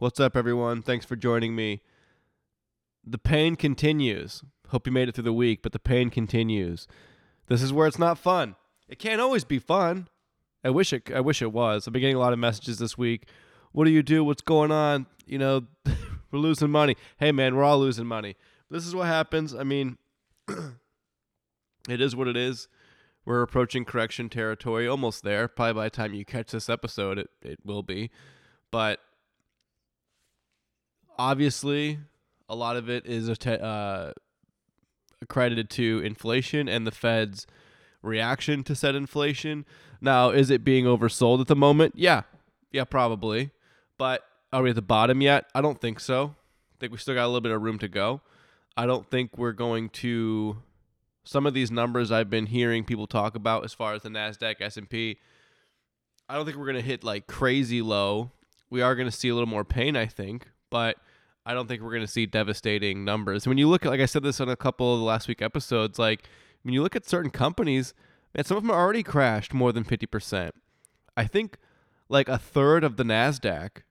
What's up, everyone? Thanks for joining me. The pain continues. Hope you made it through the week, but the pain continues. This is where it's not fun. It can't always be fun. I wish it. I wish it was. I've been getting a lot of messages this week. What do you do? What's going on? You know, we're losing money. Hey, man, we're all losing money. This is what happens. I mean, it is what it is. We're approaching correction territory, almost there. Probably by the time you catch this episode, it, it will be. But obviously, a lot of it is uh, accredited to inflation and the Fed's reaction to said inflation. Now, is it being oversold at the moment? Yeah. Yeah, probably. But are we at the bottom yet? I don't think so. I think we still got a little bit of room to go. I don't think we're going to some of these numbers I've been hearing people talk about as far as the Nasdaq, S&P. I don't think we're going to hit like crazy low. We are going to see a little more pain, I think, but I don't think we're going to see devastating numbers. When you look at like I said this on a couple of the last week episodes, like when you look at certain companies, man, some of them already crashed more than 50%. I think like a third of the Nasdaq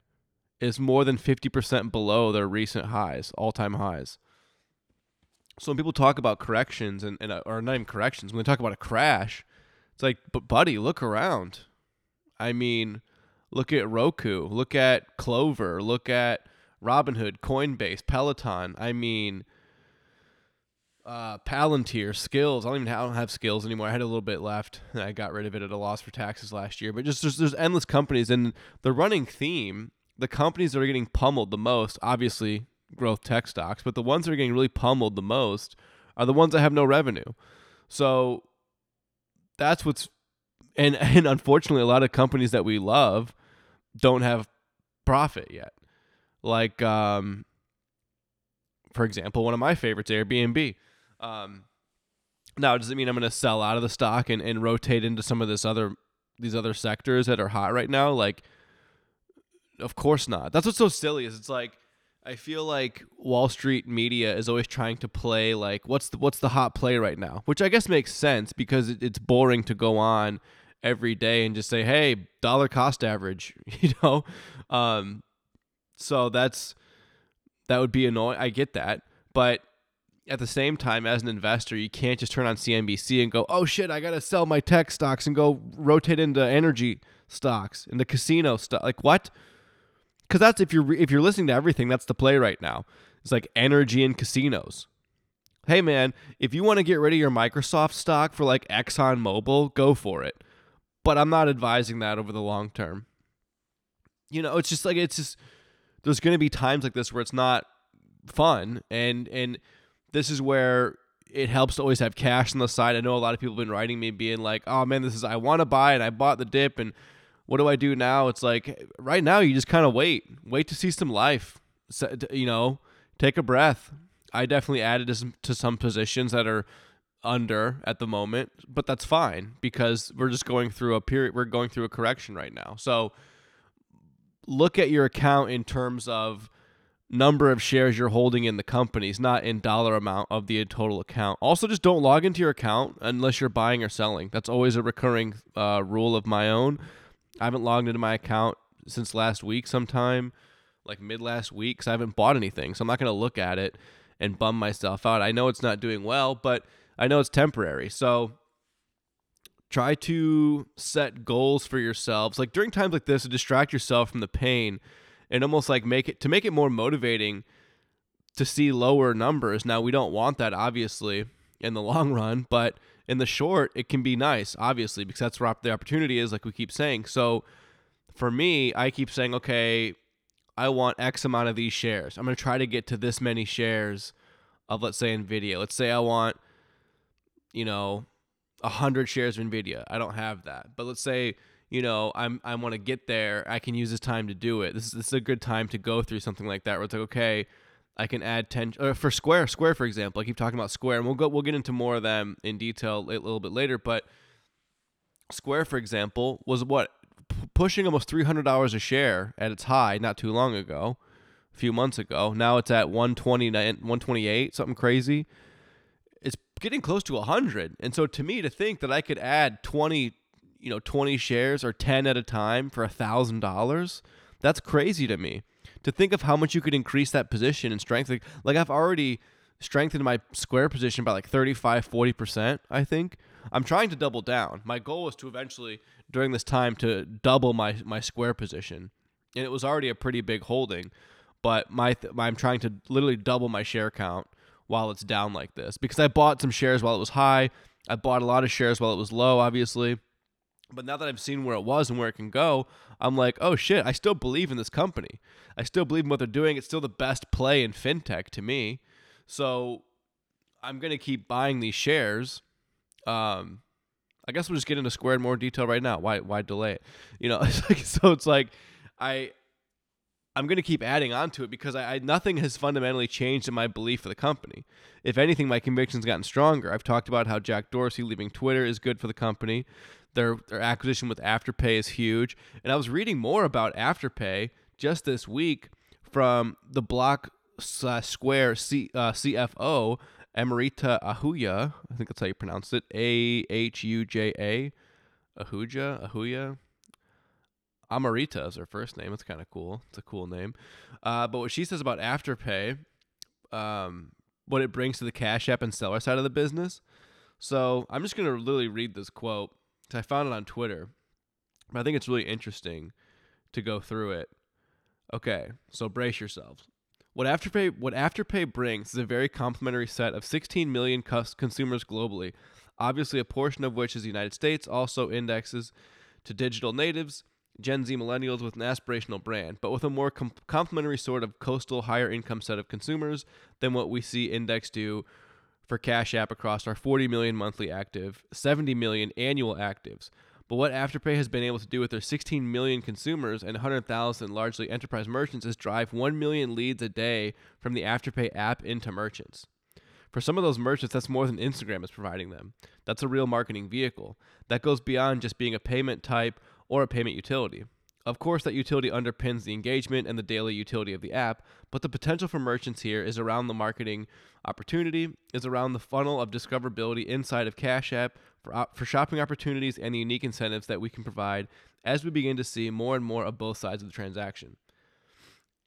is more than 50% below their recent highs, all-time highs. So when people talk about corrections and, and uh, or not even corrections, when they talk about a crash, it's like, but buddy, look around. I mean, look at Roku, look at Clover, look at Robinhood, Coinbase, Peloton. I mean, uh, Palantir, Skillz. I don't even have, I don't have Skillz anymore. I had a little bit left. And I got rid of it at a loss for taxes last year. But just there's, there's endless companies, and the running theme, the companies that are getting pummeled the most, obviously growth tech stocks, but the ones that are getting really pummeled the most are the ones that have no revenue. So that's what's and and unfortunately a lot of companies that we love don't have profit yet. Like um for example, one of my favorites Airbnb. Um now does it mean I'm going to sell out of the stock and, and rotate into some of this other these other sectors that are hot right now? Like of course not. That's what's so silly is it's like I feel like Wall Street media is always trying to play like what's the what's the hot play right now, which I guess makes sense because it, it's boring to go on every day and just say, "Hey, dollar cost average," you know. Um, so that's that would be annoying. I get that, but at the same time, as an investor, you can't just turn on CNBC and go, "Oh shit, I gotta sell my tech stocks and go rotate into energy stocks, into casino stuff." Like what? because that's if you're if you're listening to everything, that's the play right now. It's like energy and casinos. Hey man, if you want to get rid of your Microsoft stock for like Exxon Mobil, go for it. But I'm not advising that over the long term. You know, it's just like it's just there's going to be times like this where it's not fun and and this is where it helps to always have cash on the side. I know a lot of people have been writing me being like, "Oh man, this is I want to buy and I bought the dip and what do I do now? It's like right now you just kind of wait, wait to see some life. You know, take a breath. I definitely added to some, to some positions that are under at the moment, but that's fine because we're just going through a period. We're going through a correction right now. So look at your account in terms of number of shares you're holding in the companies, not in dollar amount of the total account. Also, just don't log into your account unless you're buying or selling. That's always a recurring uh, rule of my own. I haven't logged into my account since last week sometime, like mid last week, because I haven't bought anything. So I'm not going to look at it and bum myself out. I know it's not doing well, but I know it's temporary. So try to set goals for yourselves. Like during times like this, to distract yourself from the pain and almost like make it to make it more motivating to see lower numbers. Now, we don't want that obviously in the long run, but in the short, it can be nice, obviously, because that's where the opportunity is, like we keep saying. So for me, I keep saying, okay, I want X amount of these shares. I'm going to try to get to this many shares of, let's say, NVIDIA. Let's say I want, you know, 100 shares of NVIDIA. I don't have that. But let's say, you know, I'm, I want to get there. I can use this time to do it. This is, this is a good time to go through something like that where it's like, okay, I can add ten uh, for Square. Square, for example, I keep talking about Square, and we'll go we'll get into more of them in detail a little bit later. But Square, for example, was what p- pushing almost three hundred dollars a share at its high not too long ago, a few months ago. Now it's at 120, 128, something crazy. It's getting close to hundred, and so to me, to think that I could add twenty, you know, twenty shares or ten at a time for a thousand dollars, That's crazy to me. To think of how much you could increase that position and strengthen. Like I've already strengthened my square position by like 35, 40%, I think. I'm trying to double down. My goal is to eventually during this time to double my my square position. And it was already a pretty big holding, but my, th- I'm trying to literally double my share count while it's down like this because I bought some shares while it was high. I bought a lot of shares while it was low, obviously. But now that I've seen where it was and where it can go, I'm like, oh shit, I still believe in this company. I still believe in what they're doing. It's still the best play in fintech to me. So I'm going to keep buying these shares. Um, I guess we'll just get into Square in more detail right now. Why why delay it? You know, it's like, so it's like I I'm going to keep adding on to it because I, I, nothing has fundamentally changed in my belief for the company. If anything, my conviction's gotten stronger. I've talked about how Jack Dorsey leaving Twitter is good for the company. Their their acquisition with Afterpay is huge, and I was reading more about Afterpay just this week from the Block Square C, uh, CFO Amrita Ahuja. I think that's how you pronounce it. A H U J A. Ahuja. Ahuja. Amarita is her first name. It's kind of cool. It's a cool name. Uh, but what she says about Afterpay, um, what it brings to the Cash App and seller side of the business. So I'm just gonna literally read this quote. I found it on Twitter, but I think it's really interesting to go through it. Okay, so brace yourselves. What Afterpay what Afterpay brings is a very complementary set of 16 million cus- consumers globally. Obviously, a portion of which is the United States also indexes to digital natives Gen Z millennials with an aspirational brand, but with a more com- complementary sort of coastal higher income set of consumers than what we see Index do for Cash App across our 40 million monthly active, 70 million annual actives. But what Afterpay has been able to do with their 16 million consumers and 100,000 largely enterprise merchants is drive 1 million leads a day from the Afterpay app into merchants. For some of those merchants, that's more than Instagram is providing them. That's a real marketing vehicle. That goes beyond just being a payment type or a payment utility. Of course, that utility underpins the engagement and the daily utility of the app, but the potential for merchants here is around the marketing opportunity, is around the funnel of discoverability inside of Cash App for, for shopping opportunities and the unique incentives that we can provide as we begin to see more and more of both sides of the transaction.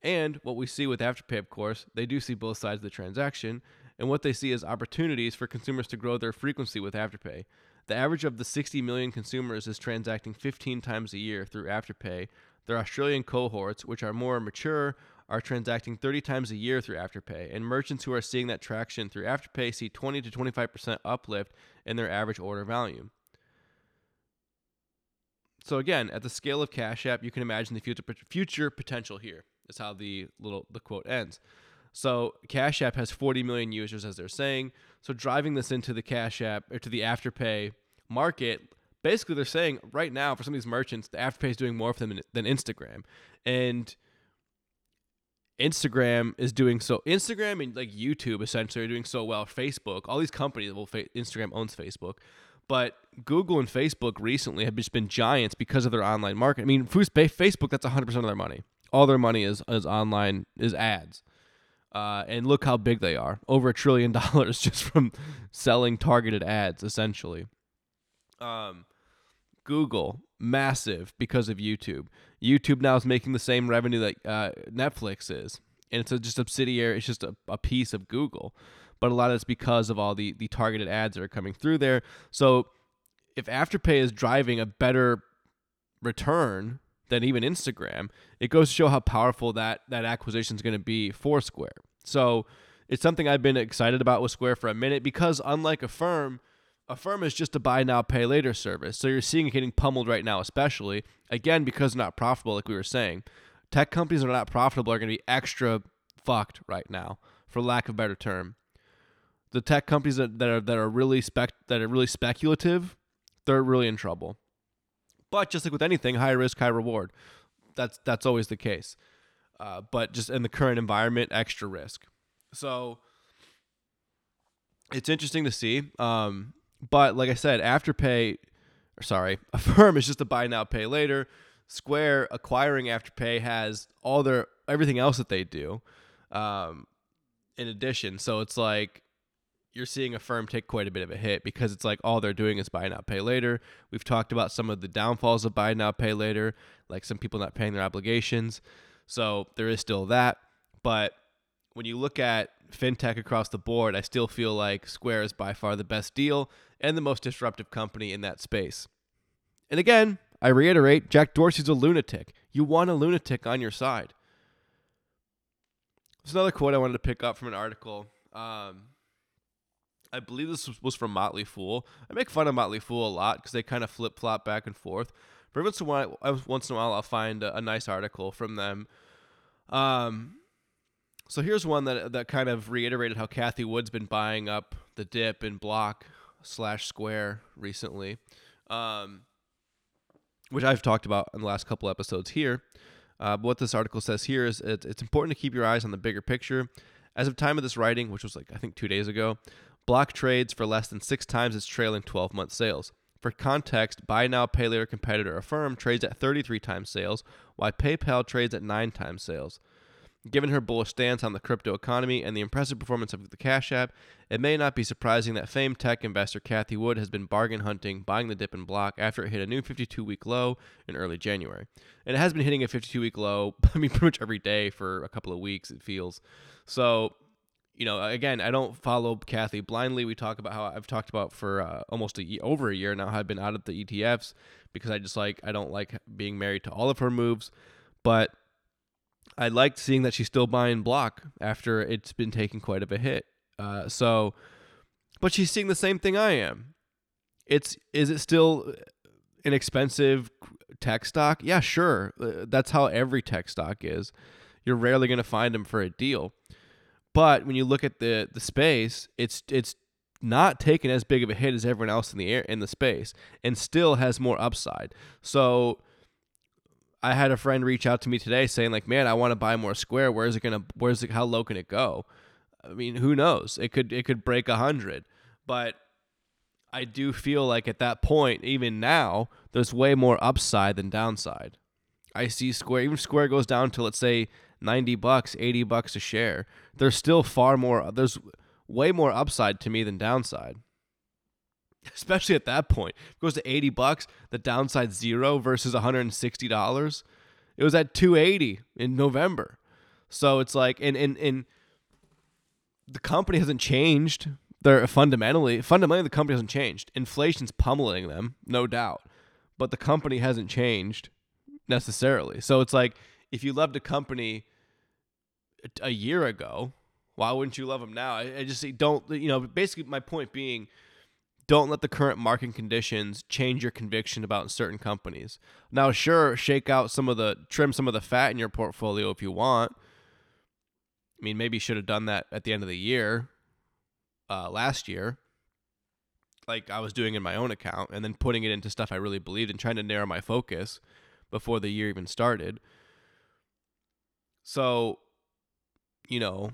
And what we see with Afterpay, of course, they do see both sides of the transaction, and what they see is opportunities for consumers to grow their frequency with Afterpay. The average of the 60 million consumers is transacting 15 times a year through Afterpay. Their Australian cohorts, which are more mature, are transacting 30 times a year through Afterpay, and merchants who are seeing that traction through Afterpay see 20 to 25% uplift in their average order value. So again, at the scale of Cash App, you can imagine the future future potential here. Is how the little the quote ends. So Cash App has 40 million users, as they're saying. So driving this into the Cash App or to the Afterpay market, basically they're saying right now for some of these merchants, the Afterpay is doing more for them than Instagram, and Instagram is doing so. Instagram and like YouTube essentially are doing so well. Facebook, all these companies, well, Instagram owns Facebook, but Google and Facebook recently have just been giants because of their online market. I mean, Facebook, that's 100% of their money. All their money is is online is ads. Uh, and look how big they are over a trillion dollars just from selling targeted ads, essentially. Um, Google, massive because of YouTube. YouTube now is making the same revenue that uh, Netflix is. And it's a, just subsidiary, it's just a, a piece of Google. But a lot of it's because of all the, the targeted ads that are coming through there. So if Afterpay is driving a better return than even Instagram, it goes to show how powerful that that acquisition is going to be for Square. So it's something I've been excited about with Square for a minute because unlike Affirm, Affirm is just a buy now pay later service. So you're seeing it getting pummeled right now, especially again because not profitable, like we were saying. Tech companies that are not profitable are going to be extra fucked right now, for lack of a better term. The tech companies that, that are that are really spec that are really speculative, they're really in trouble. But just like with anything, high risk, high reward. That's that's always the case. Uh, but just in the current environment, extra risk. So it's interesting to see. Um, but like I said, Afterpay, or sorry, Affirm is just a buy now, pay later. Square acquiring Afterpay has all their everything else that they do. Um, in addition, so it's like you're seeing Affirm take quite a bit of a hit because it's like all they're doing is buy now pay later. We've talked about some of the downfalls of buy now pay later, like some people not paying their obligations. So there is still that, but when you look at fintech across the board, I still feel like Square is by far the best deal and the most disruptive company in that space. And again, I reiterate, Jack Dorsey's a lunatic. You want a lunatic on your side. There's another quote I wanted to pick up from an article. Um, I believe this was from Motley Fool. I make fun of Motley Fool a lot because they kind of flip flop back and forth. But every once in a while, once in a while, I'll find a, a nice article from them. Um, so here's one that that kind of reiterated how Cathie Wood's been buying up the dip in block slash square recently, um, which I've talked about in the last couple episodes here. Uh, but what this article says here is it, it's important to keep your eyes on the bigger picture. As of time of this writing, which was like I think two days ago, Block trades for less than six times its trailing 12 month sales. For context, buy now, pay later competitor Affirm trades at 33 times sales, while PayPal trades at 9 times sales. Given her bullish stance on the crypto economy and the impressive performance of the Cash App, it may not be surprising that famed tech investor Cathie Wood has been bargain hunting, buying the dip in block after it hit a new 52 week low in early January. And it has been hitting a 52 week low, I mean, pretty much every day for a couple of weeks, it feels. So you know, again, I don't follow Cathie blindly. We talk about how I've talked about for uh, almost a, over a year now. I've been out of the ETFs because I just like I don't like being married to all of her moves, but I liked seeing that she's still buying block after it's been taking quite of a hit. Uh, so, but she's seeing the same thing I am. It's is it still an expensive tech stock? Yeah, sure. Uh, that's how every tech stock is. You're rarely going to find them for a deal. But when you look at the the space, it's it's not taken as big of a hit as everyone else in the air in the space, and still has more upside. So I had a friend reach out to me today saying like, "Man, I want to buy more Square. Where's it gonna? Where's it? How low can it go? I mean, who knows? It could it could break a hundred, but I do feel like at that point, even now, there's way more upside than downside. I see Square even Square goes down to let's say 90 bucks, 80 bucks a share. There's still far more there's way more upside to me than downside. Especially at that point. It goes to 80 bucks, the downside zero versus $160. It was at 280 in November. So it's like and and and the company hasn't changed. They're fundamentally fundamentally the company hasn't changed. Inflation's pummeling them, no doubt. But the company hasn't changed necessarily. So it's like if you loved a company a year ago, why wouldn't you love them now? I, I just don't, you know, basically my point being don't let the current market conditions change your conviction about certain companies. Now, sure, shake out some of the, trim some of the fat in your portfolio if you want. I mean, maybe you should have done that at the end of the year, uh, last year, like I was doing in my own account, and then putting it into stuff I really believed and trying to narrow my focus before the year even started. So you know,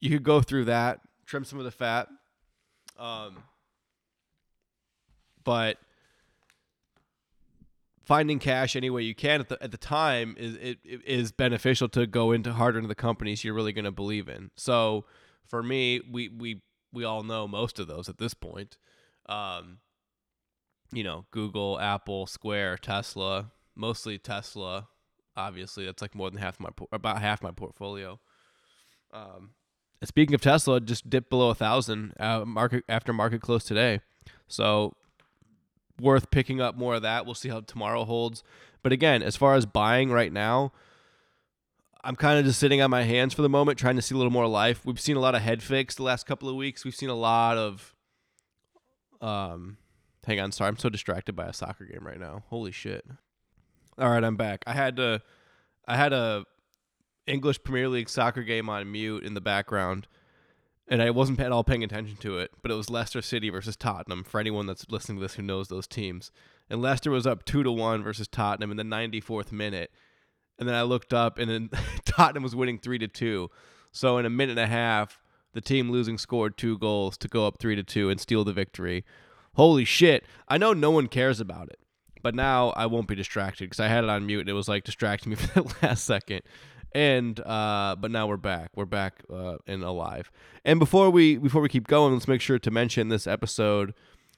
you could go through that, trim some of the fat. Um, but finding cash any way you can at the at the time is it, it is beneficial to go into harder into the companies you're really going to believe in. So for me, we we we all know most of those at this point. Um, you know, Google, Apple, Square, Tesla, mostly Tesla. Obviously, that's like more than half my about half my portfolio. Um, speaking of Tesla, just dipped below a thousand uh, market after market close today, so worth picking up more of that. We'll see how tomorrow holds. But again, as far as buying right now, I'm kind of just sitting on my hands for the moment, trying to see a little more life. We've seen a lot of head fakes the last couple of weeks. We've seen a lot of, um, hang on, sorry, I'm so distracted by a soccer game right now. Holy shit! All right, I'm back. I had to, I had a English Premier League soccer game on mute in the background, and I wasn't at all paying attention to it. But it was Leicester City versus Tottenham. For anyone that's listening to this who knows those teams, and Leicester was up two to one versus Tottenham in the 94th minute, and then I looked up, and then Tottenham was winning three to two. So in a minute and a half, the team losing scored two goals to go up three to two and steal the victory. Holy shit! I know no one cares about it, but now I won't be distracted because I had it on mute and it was like distracting me for the last second And uh, but now we're back. We're back uh, and alive. And before we before we keep going, let's make sure to mention this episode,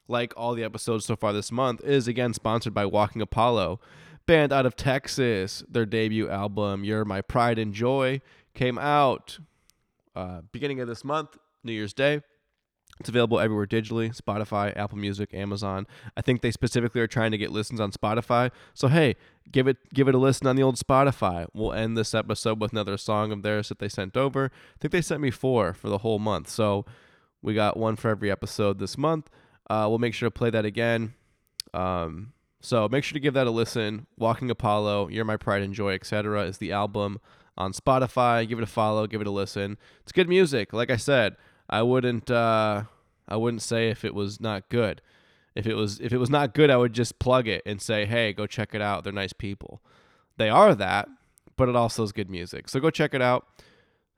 like all the episodes so far this month, is again sponsored by Walking Apollo, band out of Texas. Their debut album, "You're My Pride and Joy," came out uh, beginning of this month, New Year's Day. It's available everywhere digitally Spotify, Apple Music, Amazon. I think they specifically are trying to get listens on Spotify. So hey, give it give it a listen on the old Spotify. We'll end this episode with another song of theirs that they sent over. I think they sent me four for the whole month. So we got one for every episode this month. Uh, we'll make sure to play that again. Um, so make sure to give that a listen. Walking Apollo, You're My Pride and Joy, etc. is the album on Spotify. Give it a follow, give it a listen. It's good music. Like I said, I wouldn't uh, I wouldn't say if it was not good. If it was if it was not good, I would just plug it and say, "Hey, go check it out. They're nice people." They are that, but it also is good music. So go check it out.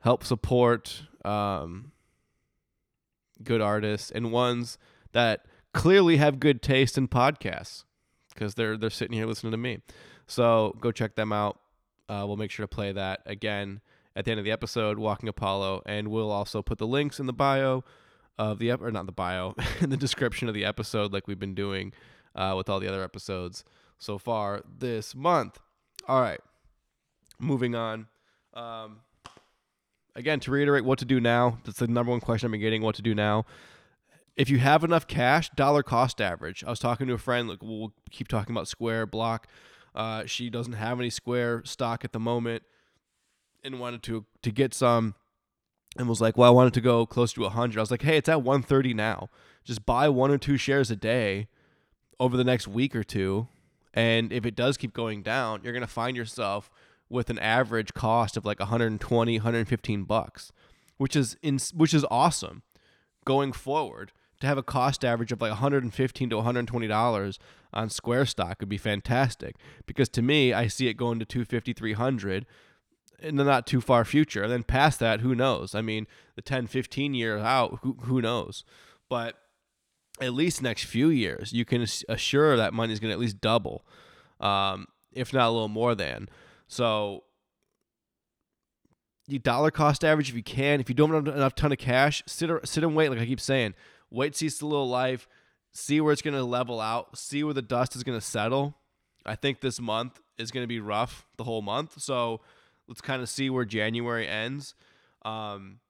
Help support um, good artists and ones that clearly have good taste in podcasts because they're they're sitting here listening to me. So go check them out. Uh, we'll make sure to play that again at the end of the episode, Walking Apollo, and we'll also put the links in the bio of the ep- or not the bio in the description of the episode, like we've been doing uh, with all the other episodes so far this month. All right, moving on. Um, again, to reiterate, what to do now? That's the number one question I've been getting. What to do now? If you have enough cash, dollar cost average. I was talking to a friend. Like we'll keep talking about Square Block. Uh, she doesn't have any Square stock at the moment and wanted to to get some and was like, "Well, I wanted to go close to 100." I was like, "Hey, it's at 130 now. Just buy one or two shares a day over the next week or two, and if it does keep going down, you're going to find yourself with an average cost of like 120, 115 bucks, which is in, which is awesome going forward. To have a cost average of like 115 to 120 dollars on Square stock would be fantastic because to me, I see it going to 250, 300 in the not too far future. And then past that, who knows? I mean, the 10, 15 years out, who, who knows? But at least next few years, you can assure that money is going to at least double, um, if not a little more than. So, you dollar cost average if you can. If you don't have enough ton of cash, sit sit and wait. Like I keep saying, wait, see a little life, see where it's going to level out, see where the dust is going to settle. I think this month is going to be rough the whole month. So Let's kind of see where January ends. Um,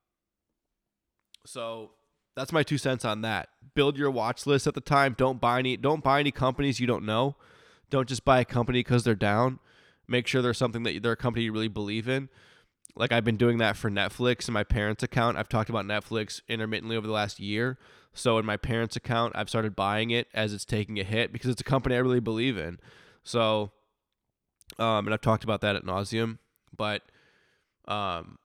so that's my two cents on that. Build your watch list at the time. Don't buy any. Don't buy any companies you don't know. Don't just buy a company because they're down. Make sure there's something that they're a company you really believe in. Like I've been doing that for Netflix in my parents' account. I've talked about Netflix intermittently over the last year. So in my parents' account, I've started buying it as it's taking a hit because it's a company I really believe in. So, um, and I've talked about that at nauseum but um,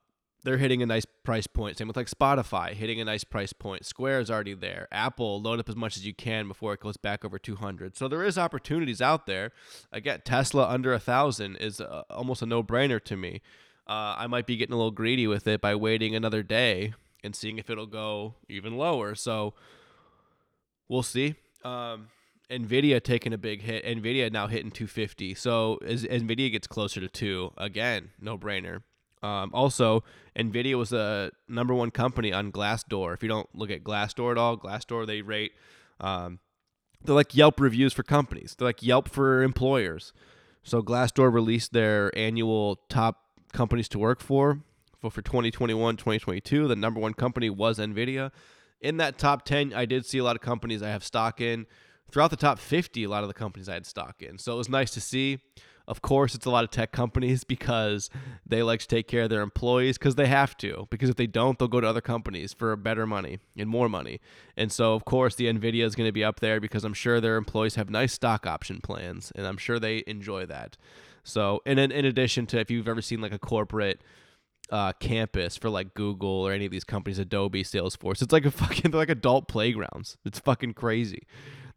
they're hitting a nice price point. Same with like Spotify, hitting a nice price point. Square is already there. Apple, load up as much as you can before it goes back over 200. So there is opportunities out there. Again, Tesla under a thousand is uh, almost a no-brainer to me. Uh, I might be getting a little greedy with it by waiting another day and seeing if it'll go even lower. So we'll see. Um, Nvidia taking a big hit. Nvidia now hitting 250. So as Nvidia gets closer to two, again, no brainer. Um, also, Nvidia was the number one company on Glassdoor. If you don't look at Glassdoor at all, Glassdoor they rate. Um, they're like Yelp reviews for companies. They're like Yelp for employers. So Glassdoor released their annual top companies to work for. For, for 2021, 2022, the number one company was Nvidia. In that top 10, I did see a lot of companies I have stock in throughout the top 50, a lot of the companies I had stock in. So it was nice to see. Of course, it's a lot of tech companies because they like to take care of their employees because they have to. Because if they don't, they'll go to other companies for better money and more money. And so, of course, the Nvidia is going to be up there because I'm sure their employees have nice stock option plans, and I'm sure they enjoy that. So, and in, in addition to if you've ever seen like a corporate uh, campus for like Google or any of these companies, Adobe, Salesforce, it's like a fucking like adult playgrounds. It's fucking crazy.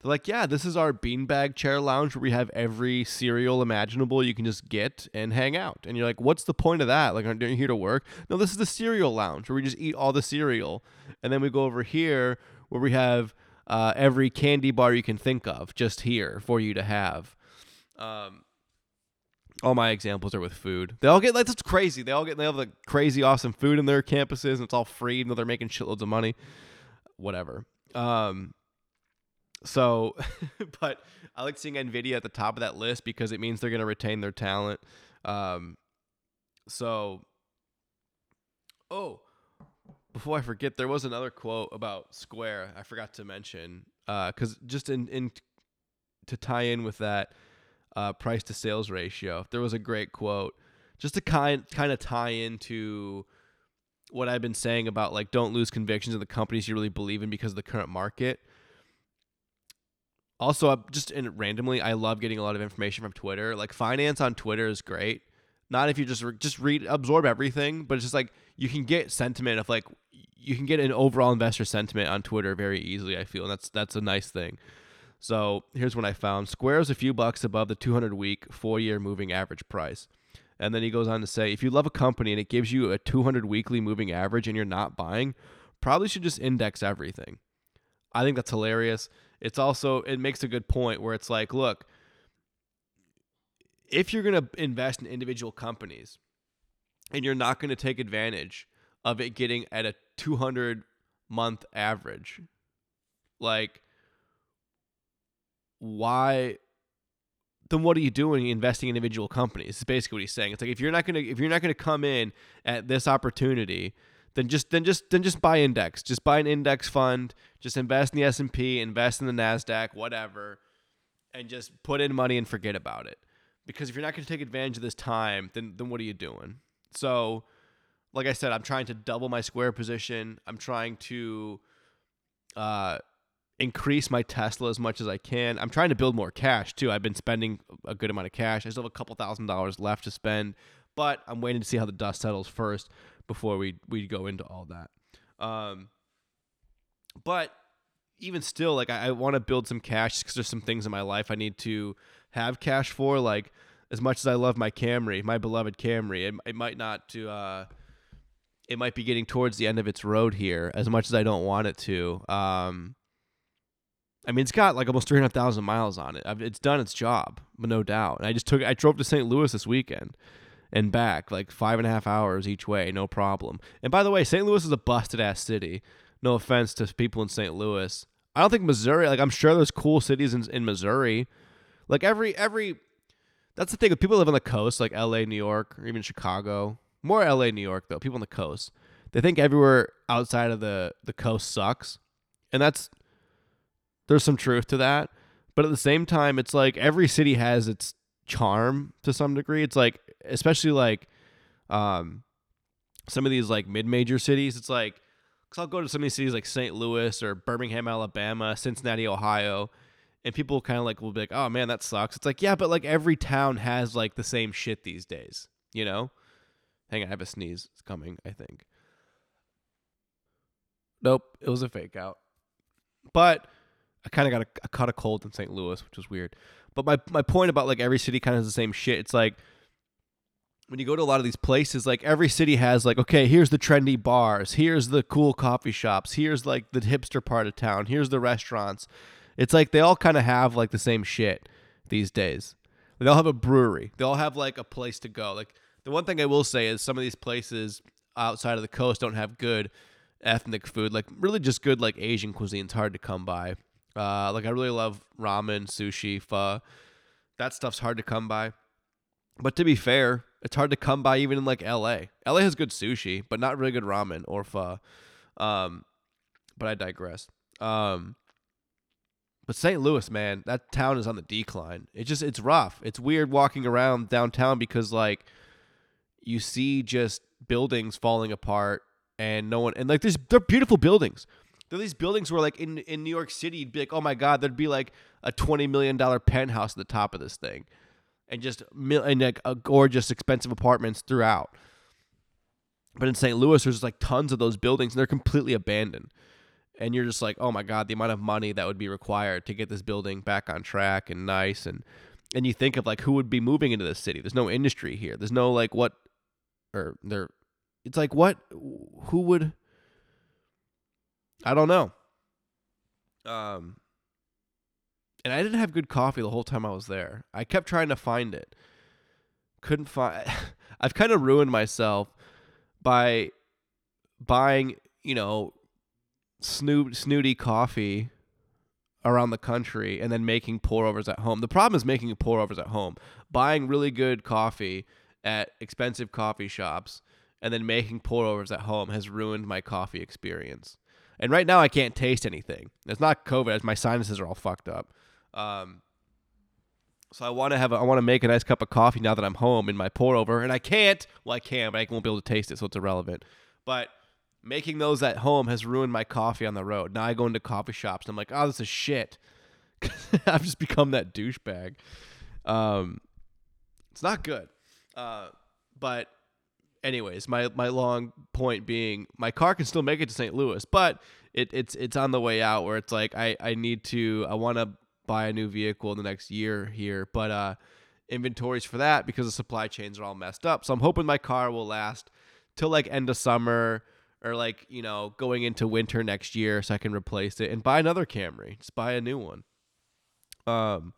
They're like, yeah, this is our beanbag chair lounge where we have every cereal imaginable you can just get and hang out. And you're like, what's the point of that? Like, aren't you here to work? No, this is the cereal lounge where we just eat all the cereal. And then we go over here where we have uh, every candy bar you can think of just here for you to have. Um, all my examples are with food. They all get like that's crazy. They all get they have like crazy awesome food in their campuses and it's all free and they're making shitloads of money. Whatever. Um so but I like seeing Nvidia at the top of that list because it means they're gonna retain their talent. Um so oh before I forget, there was another quote about Square I forgot to mention. Uh, cause just in, in to tie in with that, uh, price to sales ratio. There was a great quote just to kind kind of tie into what I've been saying about like don't lose convictions in the companies you really believe in because of the current market. Also, just in randomly, I love getting a lot of information from Twitter. Like finance on Twitter is great. Not if you just re- just read absorb everything, but it's just like you can get sentiment of like you can get an overall investor sentiment on Twitter very easily. I feel, and that's that's a nice thing. So here's what I found: Square is a few bucks above the 200 week, four year moving average price. And then he goes on to say, if you love a company and it gives you a 200 weekly moving average and you're not buying, probably should just index everything. I think that's hilarious. It's also it makes a good point where it's like, look, if you're going to invest in individual companies and you're not going to take advantage of it getting at a 200 month average, like why then what are you doing investing in individual companies? Is basically what he's saying. It's like if you're not gonna if you're not gonna come in at this opportunity, then just then just then just buy index. Just buy an index fund. Just invest in the S and P, invest in the Nasdaq, whatever, and just put in money and forget about it. Because if you're not gonna take advantage of this time, then then what are you doing? So, like I said, I'm trying to double my square position. I'm trying to uh increase my Tesla as much as I can. I'm trying to build more cash too. I've been spending a good amount of cash. I still have a couple thousand dollars left to spend, but I'm waiting to see how the dust settles first before we we go into all that. Um, but even still, like I, I want to build some cash because there's some things in my life I need to have cash for. Like as much as I love my Camry, my beloved Camry, it, it might not to. Uh, it might be getting towards the end of its road here as much as I don't want it to. Um, I mean, it's got like almost 300,000 miles on it. It's done its job, no doubt. And I just took, I drove to St. Louis this weekend and back, like five and a half hours each way, no problem. And by the way, St. Louis is a busted ass city. No offense to people in St. Louis. I don't think Missouri, like I'm sure there's cool cities in, in Missouri. Like every, every, that's the thing If people live on the coast, like LA, New York, or even Chicago. More LA, New York, though. People on the coast. They think everywhere outside of the, the coast sucks. And that's, there's some truth to that. But at the same time, it's like every city has its charm to some degree. It's like, especially like um, some of these like mid major cities, it's like, because I'll go to some of these cities like St. Louis or Birmingham, Alabama, Cincinnati, Ohio, and people kind of like will be like, oh man, that sucks. It's like, yeah, but like every town has like the same shit these days, you know? Hang on, I have a sneeze. It's coming, I think. Nope, it was a fake out. But I kind of got a, caught a cold in St. Louis, which was weird. But my my point about like every city kind of has the same shit. It's like when you go to a lot of these places, like every city has like, okay, here's the trendy bars, here's the cool coffee shops, here's like the hipster part of town, here's the restaurants. It's like they all kind of have like the same shit these days. They all have a brewery. They all have like a place to go. Like the one thing I will say is some of these places outside of the coast don't have good ethnic food. Like really just good like Asian cuisine. It's hard to come by. Uh, like I really love ramen, sushi, pho. That stuff's hard to come by. But to be fair, it's hard to come by even in like LA. LA has good sushi, but not really good ramen or pho. Um, but I digress. Um, but St. Louis, man, that town is on the decline. It just it's rough. It's weird walking around downtown because like you see just buildings falling apart and no one and like there's they're beautiful buildings. There are these buildings where, like in in New York City, you'd be like, oh my god, there'd be like a twenty million dollar penthouse at the top of this thing, and just mil- and like a gorgeous, expensive apartments throughout. But in St. Louis, there's like tons of those buildings, and they're completely abandoned. And you're just like, oh my god, the amount of money that would be required to get this building back on track and nice, and and you think of like who would be moving into this city. There's no industry here. There's no like what, or there, it's like what, who would I don't know. Um, and I didn't have good coffee the whole time I was there. I kept trying to find it. couldn't find. I've kind of ruined myself by buying, you know, snoot, snooty coffee around the country and then making pour overs at home. The problem is making pour overs at home. Buying really good coffee at expensive coffee shops and then making pour overs at home has ruined my coffee experience. And right now I can't taste anything. It's not COVID. My sinuses are all fucked up. Um, so I want to have a, I want to make a nice cup of coffee now that I'm home in my pour over, and I can't. Well, I can, but I won't be able to taste it, so it's irrelevant. But making those at home has ruined my coffee on the road. Now I go into coffee shops and I'm like, oh, this is shit. I've just become that douchebag. Um, it's not good. Uh, but anyways, my my long point being, my car can still make it to St. Louis, but it, it's it's on the way out where it's like I I need to I want to buy a new vehicle in the next year here, but uh, inventories for that because the supply chains are all messed up. So I'm hoping my car will last till like end of summer or like you know going into winter next year so I can replace it and buy another Camry. Just buy a new one. Um,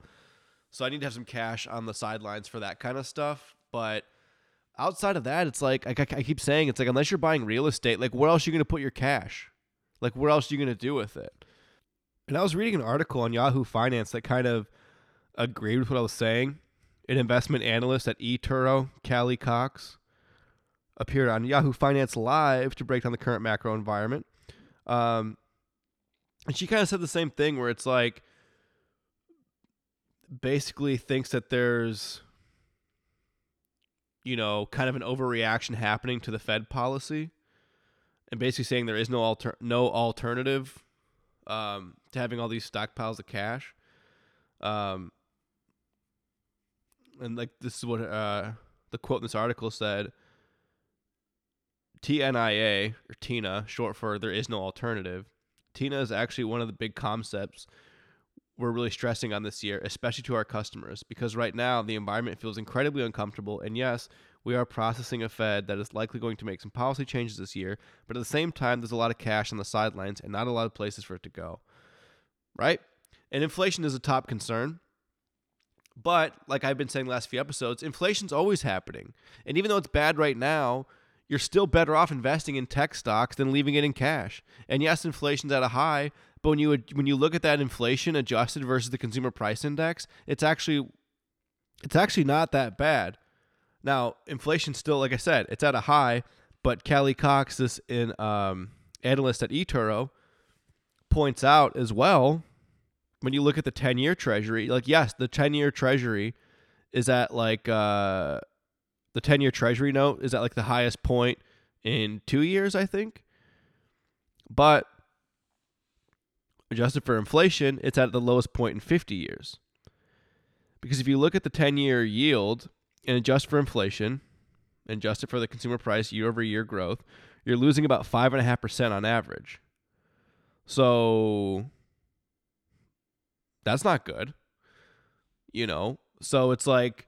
so I need to have some cash on the sidelines for that kind of stuff, but outside of that, it's like, like I keep saying, it's like unless you're buying real estate, like where else are you gonna put your cash? Like where else are you gonna do with it? And I was reading an article on Yahoo Finance that kind of agreed with what I was saying. An investment analyst at eToro, Callie Cox, appeared on Yahoo Finance Live to break down the current macro environment. Um, and she kind of said the same thing where it's like basically thinks that there's you know, kind of an overreaction happening to the Fed policy, and basically saying there is no alter no alternative um, to having all these stockpiles of cash. Um, and like this is what uh, the quote in this article said. TNIA or TINA, short for there is no alternative. TINA is actually one of the big concepts we're really stressing on this year, especially to our customers, because right now the environment feels incredibly uncomfortable. And yes, we are processing a Fed that is likely going to make some policy changes this year, but at the same time, there's a lot of cash on the sidelines and not a lot of places for it to go. Right? And inflation is a top concern. But like I've been saying the last few episodes, inflation's always happening. And even though it's bad right now, you're still better off investing in tech stocks than leaving it in cash. And yes, inflation's at a high, but when you when you look at that inflation adjusted versus the consumer price index, it's actually it's actually not that bad. Now, inflation still, like I said, it's at a high, but Callie Cox, this in um, analyst at eToro, points out as well when you look at the 10 year treasury, like, yes, the 10 year treasury is at like uh, the 10 year treasury note is at like the highest point in two years, I think. But adjusted for inflation, it's at the lowest point in 50 years. Because if you look at the 10 year yield and adjust for inflation, and adjust it for the consumer price year over year growth, you're losing about 5.5% on average. So that's not good. You know, so it's like,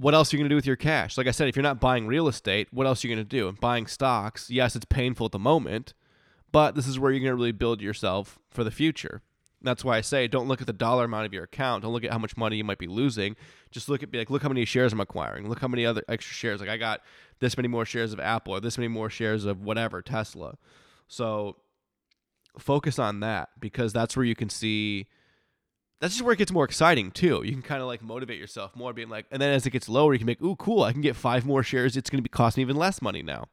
what else are you going to do with your cash? Like I said, if you're not buying real estate, what else are you going to do? And Buying stocks, yes, it's painful at the moment, but this is where you're going to really build yourself for the future. That's why I say don't look at the dollar amount of your account. Don't look at how much money you might be losing. Just look at be like, look how many shares I'm acquiring. Look how many other extra shares. Like I got this many more shares of Apple or this many more shares of whatever Tesla. So focus on that because that's where you can see. That's just where it gets more exciting too. You can kind of like motivate yourself more, being like, and then as it gets lower, you can make, ooh, cool, I can get five more shares. It's going to be cost me even less money now.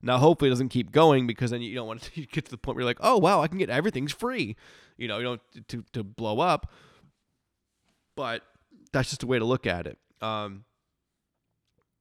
Now, hopefully, it doesn't keep going because then you don't want to get to the point where you're like, oh wow, I can get everything's free. You know, you don't to to blow up. But that's just a way to look at it. Um,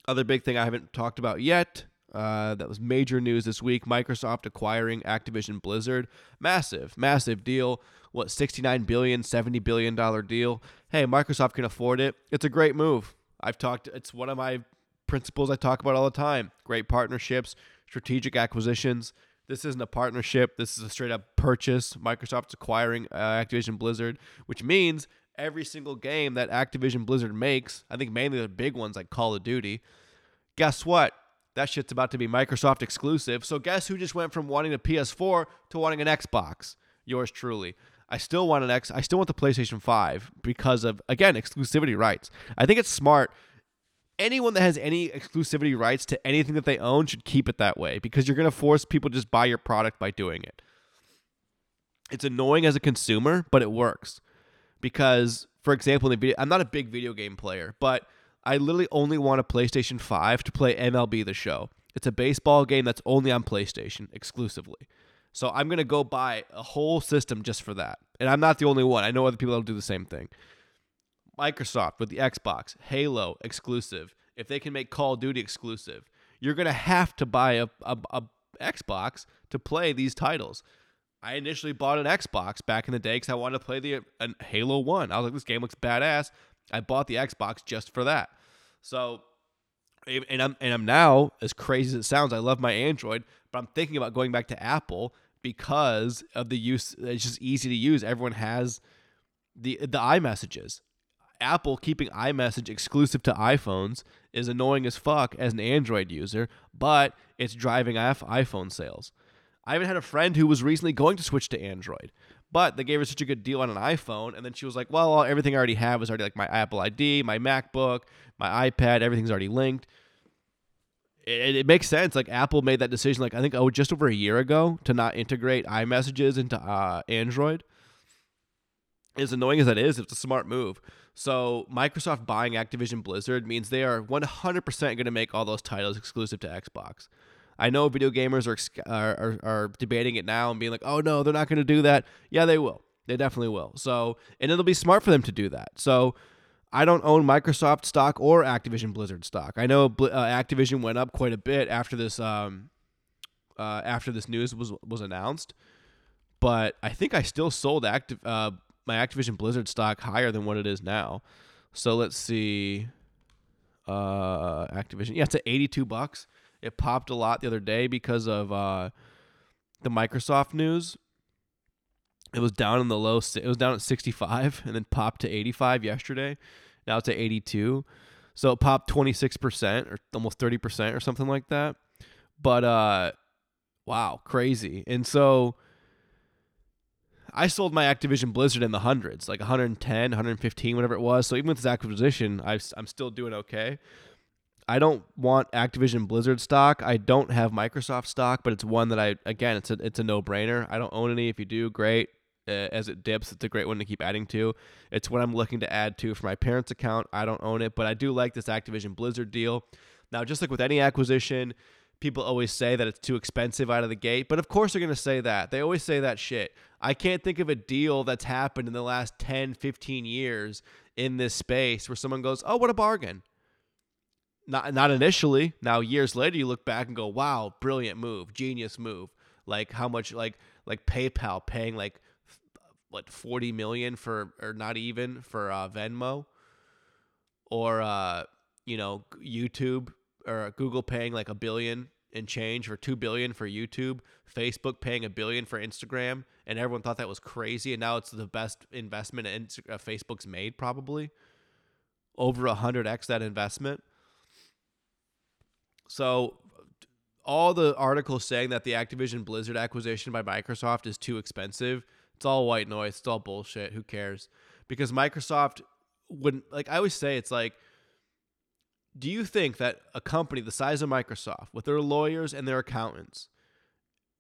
other big thing I haven't talked about yet. Uh, that was major news this week. Microsoft acquiring Activision Blizzard. Massive, massive deal. What, 69 billion, 70 billion dollar deal. Hey, Microsoft can afford it. It's a great move. I've talked it's one of my principles I talk about all the time. Great partnerships, strategic acquisitions. This isn't a partnership. This is a straight up purchase. Microsoft's acquiring uh, Activision Blizzard, which means every single game that Activision Blizzard makes, I think mainly the big ones like Call of Duty, guess what? That shit's about to be Microsoft exclusive. So guess who just went from wanting a PS4 to wanting an Xbox? Yours truly. I still want an X. I still want the PlayStation 5 because of again exclusivity rights. I think it's smart. Anyone that has any exclusivity rights to anything that they own should keep it that way because you're going to force people to just buy your product by doing it. It's annoying as a consumer, but it works because, for example, in the video, I'm not a big video game player, but I literally only want a PlayStation 5 to play MLB The Show. It's a baseball game that's only on PlayStation exclusively. So I'm going to go buy a whole system just for that. And I'm not the only one. I know other people that'll do the same thing. Microsoft with the Xbox, Halo exclusive. If they can make Call of Duty exclusive, you're going to have to buy a, a, a Xbox to play these titles. I initially bought an Xbox back in the day because I wanted to play the an Halo One. I was like, this game looks badass. I bought the Xbox just for that. So, and I'm and I'm now as crazy as it sounds. I love my Android, but I'm thinking about going back to Apple because of the use. It's just easy to use. Everyone has the the iMessages. Apple keeping iMessage exclusive to iPhones is annoying as fuck as an Android user, but it's driving iPhone sales. I even had a friend who was recently going to switch to Android, but they gave her such a good deal on an iPhone, and then she was like, "Well, everything I already have is already like my Apple ID, my MacBook, my iPad, everything's already linked." It, it makes sense. Like Apple made that decision, like I think oh, just over a year ago, to not integrate iMessages into uh, Android. As annoying as that is, it's a smart move. So Microsoft buying Activision Blizzard means they are 100% going to make all those titles exclusive to Xbox. I know video gamers are, are, are debating it now and being like, oh no, they're not going to do that. Yeah, they will. They definitely will. So, and it'll be smart for them to do that. So, I don't own Microsoft stock or Activision Blizzard stock. I know uh, Activision went up quite a bit after this um, uh, after this news was was announced, but I think I still sold active uh, my Activision Blizzard stock higher than what it is now. So let's see, uh, Activision. Yeah, it's at eighty two bucks. It popped a lot the other day because of uh, the Microsoft news. It was down in the low. It was down at 65 and then popped to 85 yesterday. Now it's at 82. So it popped 26% or almost 30% or something like that. But uh wow, crazy. And so I sold my Activision Blizzard in the hundreds, like 110, 115, whatever it was. So even with this acquisition, i am still doing okay. I don't want Activision Blizzard stock. I don't have Microsoft stock, but it's one that I again, it's a it's a no brainer. I don't own any. If you do, great. Uh, as it dips, it's a great one to keep adding to. It's what I'm looking to add to for my parents' account. I don't own it, but I do like this Activision Blizzard deal. Now, just like with any acquisition, people always say that it's too expensive out of the gate, but of course they're going to say that. They always say that shit. I can't think of a deal that's happened in the last 10, 15 years in this space where someone goes, "Oh, what a bargain." Not not initially. Now years later you look back and go, "Wow, brilliant move, genius move." Like how much like like PayPal paying like what 40 million for or not even for uh, Venmo or uh, you know YouTube or Google paying like a billion and change for 2 billion for YouTube, Facebook paying a billion for Instagram and everyone thought that was crazy and now it's the best investment in, uh, Facebook's made probably over 100x that investment. So all the articles saying that the Activision Blizzard acquisition by Microsoft is too expensive, it's all white noise. It's all bullshit. Who cares? Because Microsoft wouldn't like I always say it's like do you think that a company the size of Microsoft with their lawyers and their accountants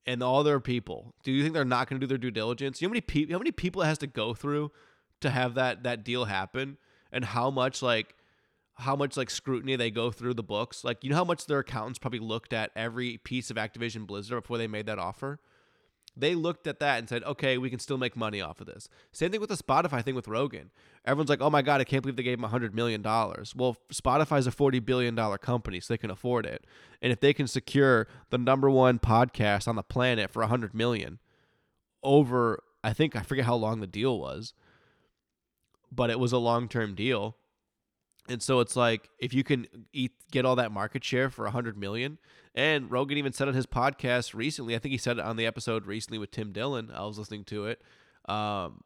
and all their people, do you think they're not going to do their due diligence? You know how many people how many people it has to go through to have that that deal happen and how much like how much like scrutiny they go through the books. Like, you know how much their accountants probably looked at every piece of Activision Blizzard before they made that offer? They looked at that and said, okay, we can still make money off of this. Same thing with the Spotify thing with Rogan. Everyone's like, oh my God, I can't believe they gave him $100 million. Well, Spotify's a $40 billion company, so they can afford it. And if they can secure the number one podcast on the planet for 100 million over, I think, I forget how long the deal was, but it was a long term deal and so it's like if you can eat get all that market share for 100 million and Rogan even said on his podcast recently, I think he said it on the episode recently with Tim Dillon. I was listening to it. Um,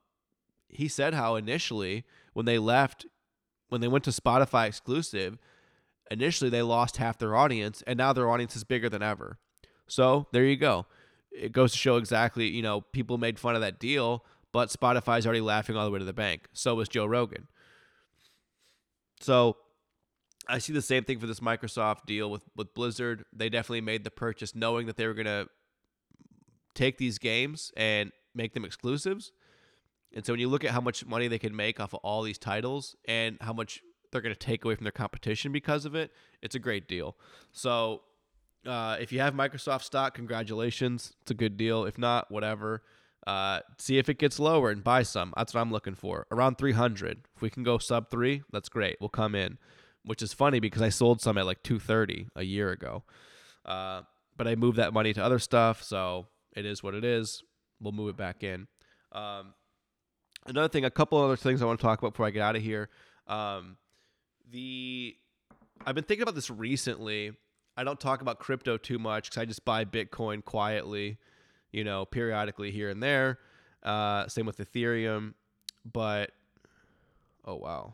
he said how initially when they left when they went to Spotify exclusive, initially they lost half their audience and now their audience is bigger than ever. So, there you go. It goes to show exactly, you know, people made fun of that deal, but Spotify's already laughing all the way to the bank. So was Joe Rogan. So I see the same thing for this Microsoft deal with with Blizzard. They definitely made the purchase knowing that they were going to take these games and make them exclusives. And so when you look at how much money they can make off of all these titles and how much they're going to take away from their competition because of it, it's a great deal. So uh, if you have Microsoft stock, congratulations. It's a good deal. If not, whatever. Uh, see if it gets lower and buy some. That's what I'm looking for. Around 300. If we can go sub three, that's great. We'll come in which is funny because I sold some at like 230 a year ago. Uh, but I moved that money to other stuff, so it is what it is. We'll move it back in. Um, another thing, a couple other things I want to talk about before I get out of here. Um, the I've been thinking about this recently. I don't talk about crypto too much because I just buy Bitcoin quietly, you know, periodically here and there. Uh, same with Ethereum, but oh wow,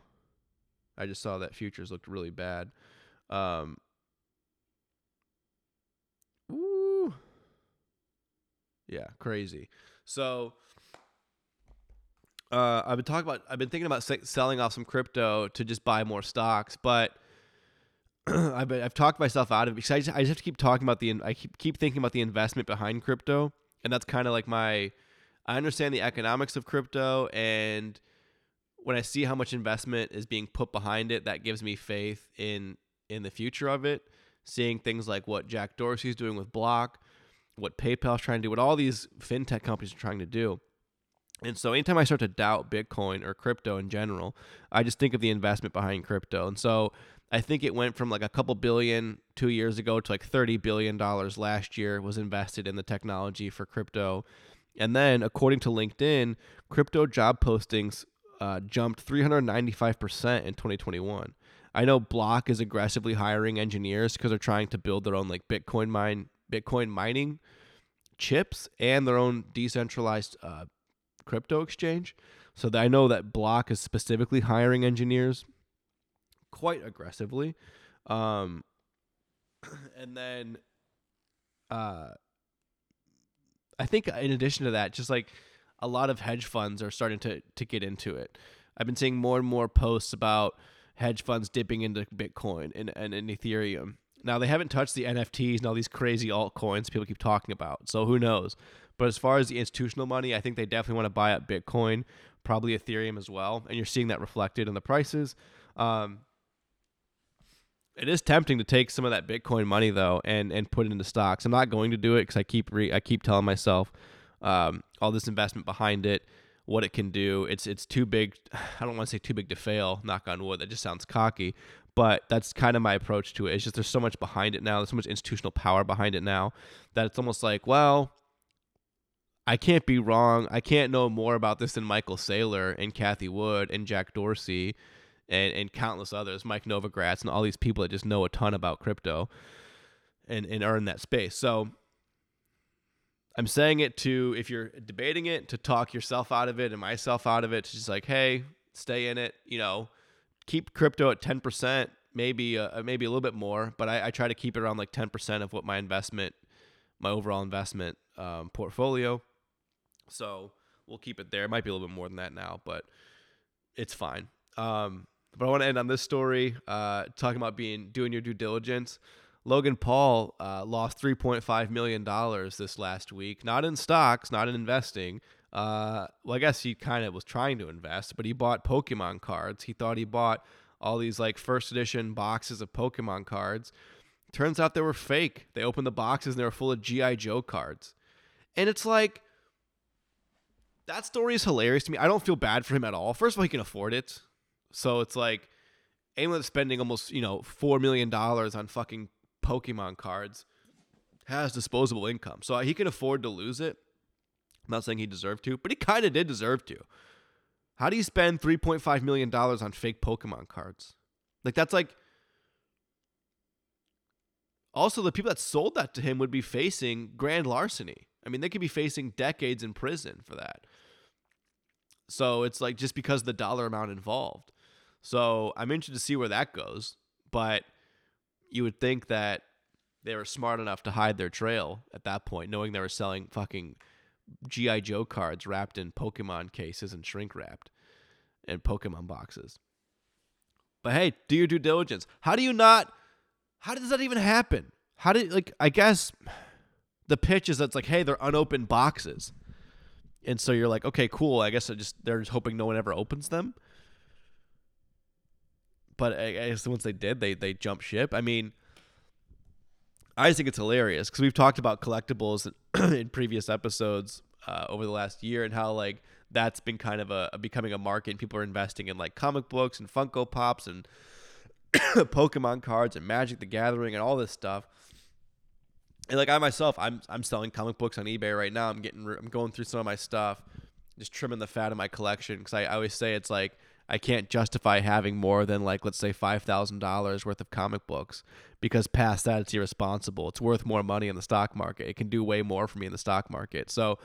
I just saw that futures looked really bad. Um, ooh, yeah, crazy. So, uh, I've been talking about. I've been thinking about selling off some crypto to just buy more stocks, but I've I've talked myself out of it because I just, I just have to keep talking about the. I keep keep thinking about the investment behind crypto, and that's kind of like my. I understand the economics of crypto and when I see how much investment is being put behind it, that gives me faith in in the future of it. Seeing things like what Jack Dorsey's doing with Block, what PayPal's trying to do, what all these fintech companies are trying to do. And so anytime I start to doubt Bitcoin or crypto in general, I just think of the investment behind crypto. And so I think it went from like a couple billion two years ago to like $30 billion last year was invested in the technology for crypto. And then, according to LinkedIn, crypto job postings uh, jumped 395% in 2021. I know Block is aggressively hiring engineers because they're trying to build their own like Bitcoin mine, Bitcoin mining chips and their own decentralized uh, crypto exchange. So I know that Block is specifically hiring engineers quite aggressively. Um, and then uh, I think in addition to that, just like a lot of hedge funds are starting to to get into it. I've been seeing more and more posts about hedge funds dipping into Bitcoin and, and, and Ethereum. Now they haven't touched the NFTs and all these crazy altcoins people keep talking about. So who knows? But as far as the institutional money, I think they definitely want to buy up Bitcoin, probably Ethereum as well, and you're seeing that reflected in the prices. Um, it is tempting to take some of that Bitcoin money though and and put it into stocks. I'm not going to do it because I keep re- I keep telling myself um, all this investment behind it, what it can do. It's it's too big. I don't want to say too big to fail. Knock on wood. That just sounds cocky, but that's kind of my approach to it. It's just there's so much behind it now. There's so much institutional power behind it now that it's almost like, well, I can't be wrong. I can't know more about this than Michael Saylor and Cathie Wood and Jack Dorsey and, and countless others, Mike Novogratz and all these people that just know a ton about crypto and, and are in that space. So I'm saying it to if you're debating it to talk yourself out of it and myself out of it. To just like, hey, stay in it. You know, keep crypto at ten percent, maybe uh, maybe a little bit more, but I, I, try to keep it around like ten percent of what my investment, my overall investment um, portfolio. So we'll keep it there. It might be a little bit more than that now, but it's fine. Um, but I want to end on this story, uh, talking about being doing your due diligence. Logan Paul uh, lost $3.5 million this last week, not in stocks, not in investing. Uh, well, I guess he kind of was trying to invest, but he bought Pokemon cards. He thought he bought all these like first edition boxes of Pokemon cards. Turns out they were fake. They opened the boxes and they were full of G.I. Joe cards. And it's like, that story is hilarious to me. I don't feel bad for him at all. First of all, he can afford it. So it's like, that's spending almost, you know, $4 million on fucking Pokemon cards has disposable income. So he can afford to lose it. I'm not saying he deserved to, but he kind of did deserve to. How do you spend $3.5 million on fake Pokemon cards? Like, that's like. Also, the people that sold that to him would be facing grand larceny. I mean, they could be facing decades in prison for that. So it's like just because the dollar amount involved. So I'm interested to see where that goes. But you would think that they were smart enough to hide their trail at that point, knowing they were selling fucking GI Joe cards wrapped in Pokemon cases and shrink wrapped and Pokemon boxes. But hey, do your due diligence. How do you not? How does that even happen? How did like? I guess the pitch is that's like, hey, they're unopened boxes, and so you're like, okay, cool. I guess I just they're just hoping no one ever opens them. But I guess once they did, they they jump ship. I mean, I think it's hilarious because we've talked about collectibles in previous episodes uh, over the last year and how like that's been kind of a, a, becoming a market people are investing in like comic books and Funko Pops and Pokemon cards and Magic the Gathering and all this stuff. And like I myself, I'm I'm selling comic books on eBay right now. I'm getting I'm going through some of my stuff, just trimming the fat of my collection because I, I always say it's like I can't justify having more than like let's say five thousand dollars worth of comic books because past that it's irresponsible. It's worth more money in the stock market. It can do way more for me in the stock market. So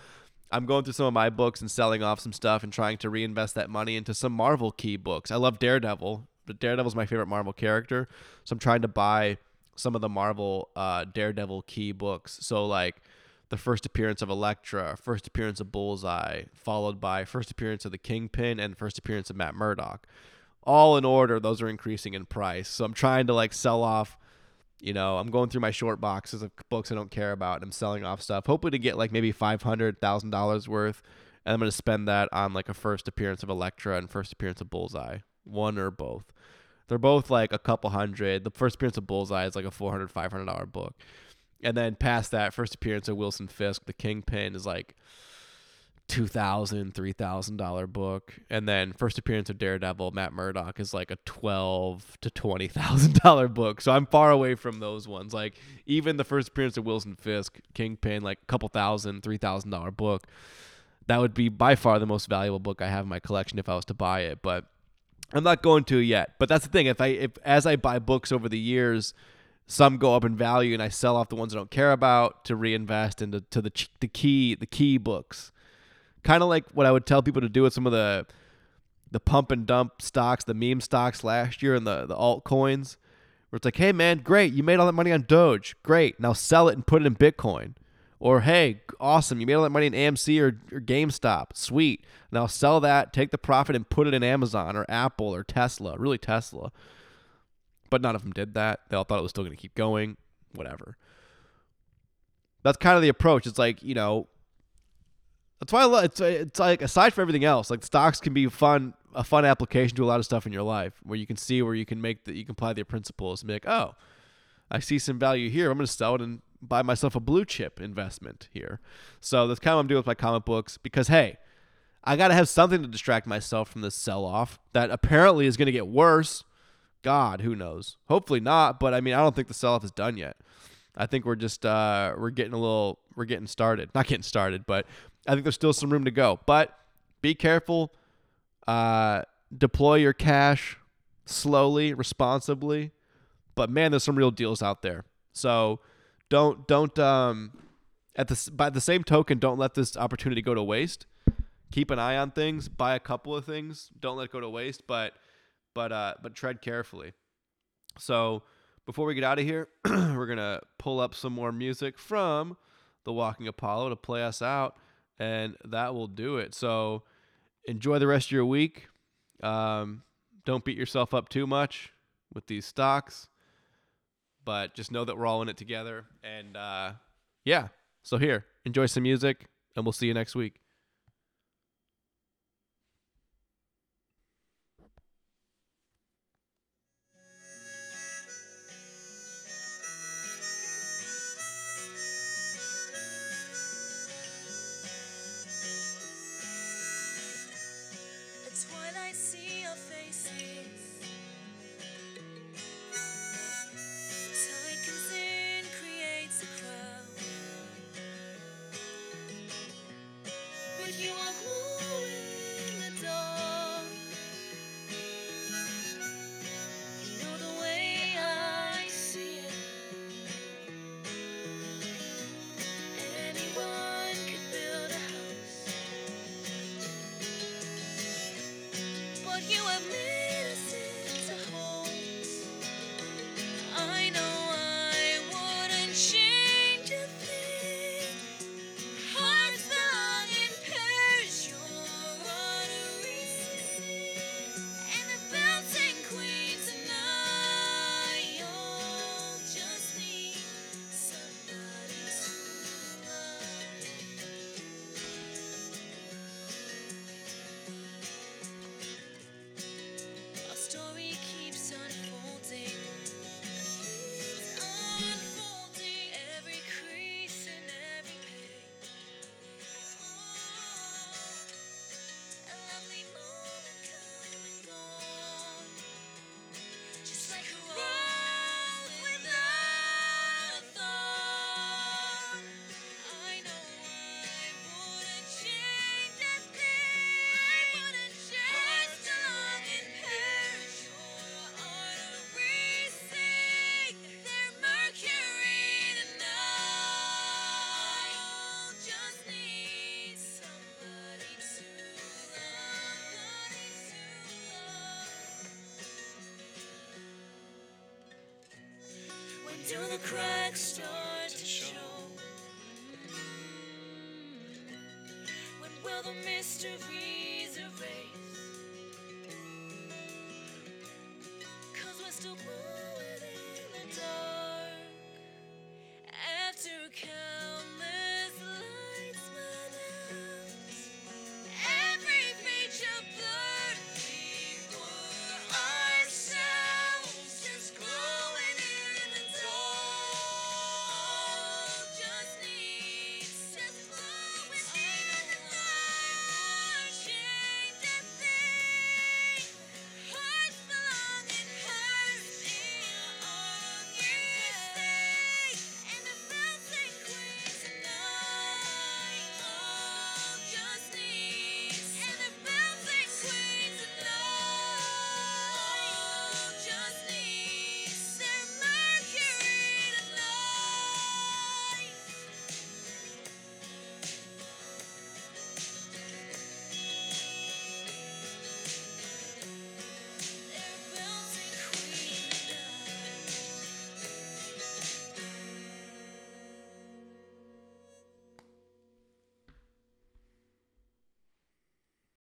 I'm going through some of my books and selling off some stuff and trying to reinvest that money into some Marvel key books. I love Daredevil. But Daredevil's my favorite Marvel character, so I'm trying to buy some of the Marvel uh, Daredevil key books. So like the first appearance of Elektra, first appearance of Bullseye, followed by first appearance of the Kingpin and first appearance of Matt Murdock. All in order, those are increasing in price. So I'm trying to like sell off, you know, I'm going through my short boxes of books I don't care about and I'm selling off stuff, hoping to get like maybe $500,000 worth. And I'm going to spend that on like a first appearance of Elektra and first appearance of Bullseye, one or both. They're both like a couple hundred. The first appearance of Bullseye is like a $400, $500 book. And then past that, first appearance of Wilson Fisk, the Kingpin, is like two thousand, three thousand dollar book, and then first appearance of Daredevil, Matt Murdock, is like a twelve to twenty thousand dollar book. So I'm far away from those ones. Like even the first appearance of Wilson Fisk, Kingpin, like a couple thousand, three thousand dollar book. That would be by far the most valuable book I have in my collection if I was to buy it, but I'm not going to yet. But that's the thing. If I if as I buy books over the years some go up in value and I sell off the ones I don't care about to reinvest into to the the key the key books. Kind of like what I would tell people to do with some of the the pump and dump stocks, the meme stocks last year and the the altcoins where it's like, "Hey man, great. You made all that money on Doge. Great. Now sell it and put it in Bitcoin." Or, "Hey, awesome. You made all that money in AMC or, or GameStop. Sweet. Now sell that, take the profit and put it in Amazon or Apple or Tesla. Really Tesla." But none of them did that. They all thought it was still going to keep going. Whatever. That's kind of the approach. It's like, you know, that's why I love it's it's like aside from everything else, like stocks can be fun a fun application to a lot of stuff in your life where you can see where you can make that you can apply the principles and be like, oh, I see some value here. I'm going to sell it and buy myself a blue chip investment here. So that's kind of what I'm doing with my comic books because hey, I got to have something to distract myself from this sell off that apparently is going to get worse God, who knows? Hopefully not, but I mean, I don't think the sell off is done yet. I think we're just uh, we're getting a little we're getting started. Not getting started, but I think there's still some room to go. But be careful. Uh, deploy your cash slowly, responsibly. But man, there's some real deals out there. So don't don't um at the by the same token, don't let this opportunity go to waste. Keep an eye on things. Buy a couple of things. Don't let it go to waste. But but uh, but tread carefully. So before we get out of here, we're gonna pull up some more music from the Walking Apollo to play us out, and that will do it. So enjoy the rest of your week. Um, don't beat yourself up too much with these stocks, but just know that we're all in it together. And uh, yeah, so here, enjoy some music, and we'll see you next week. Do the cracks start to show? Mm. When will the mysteries erase?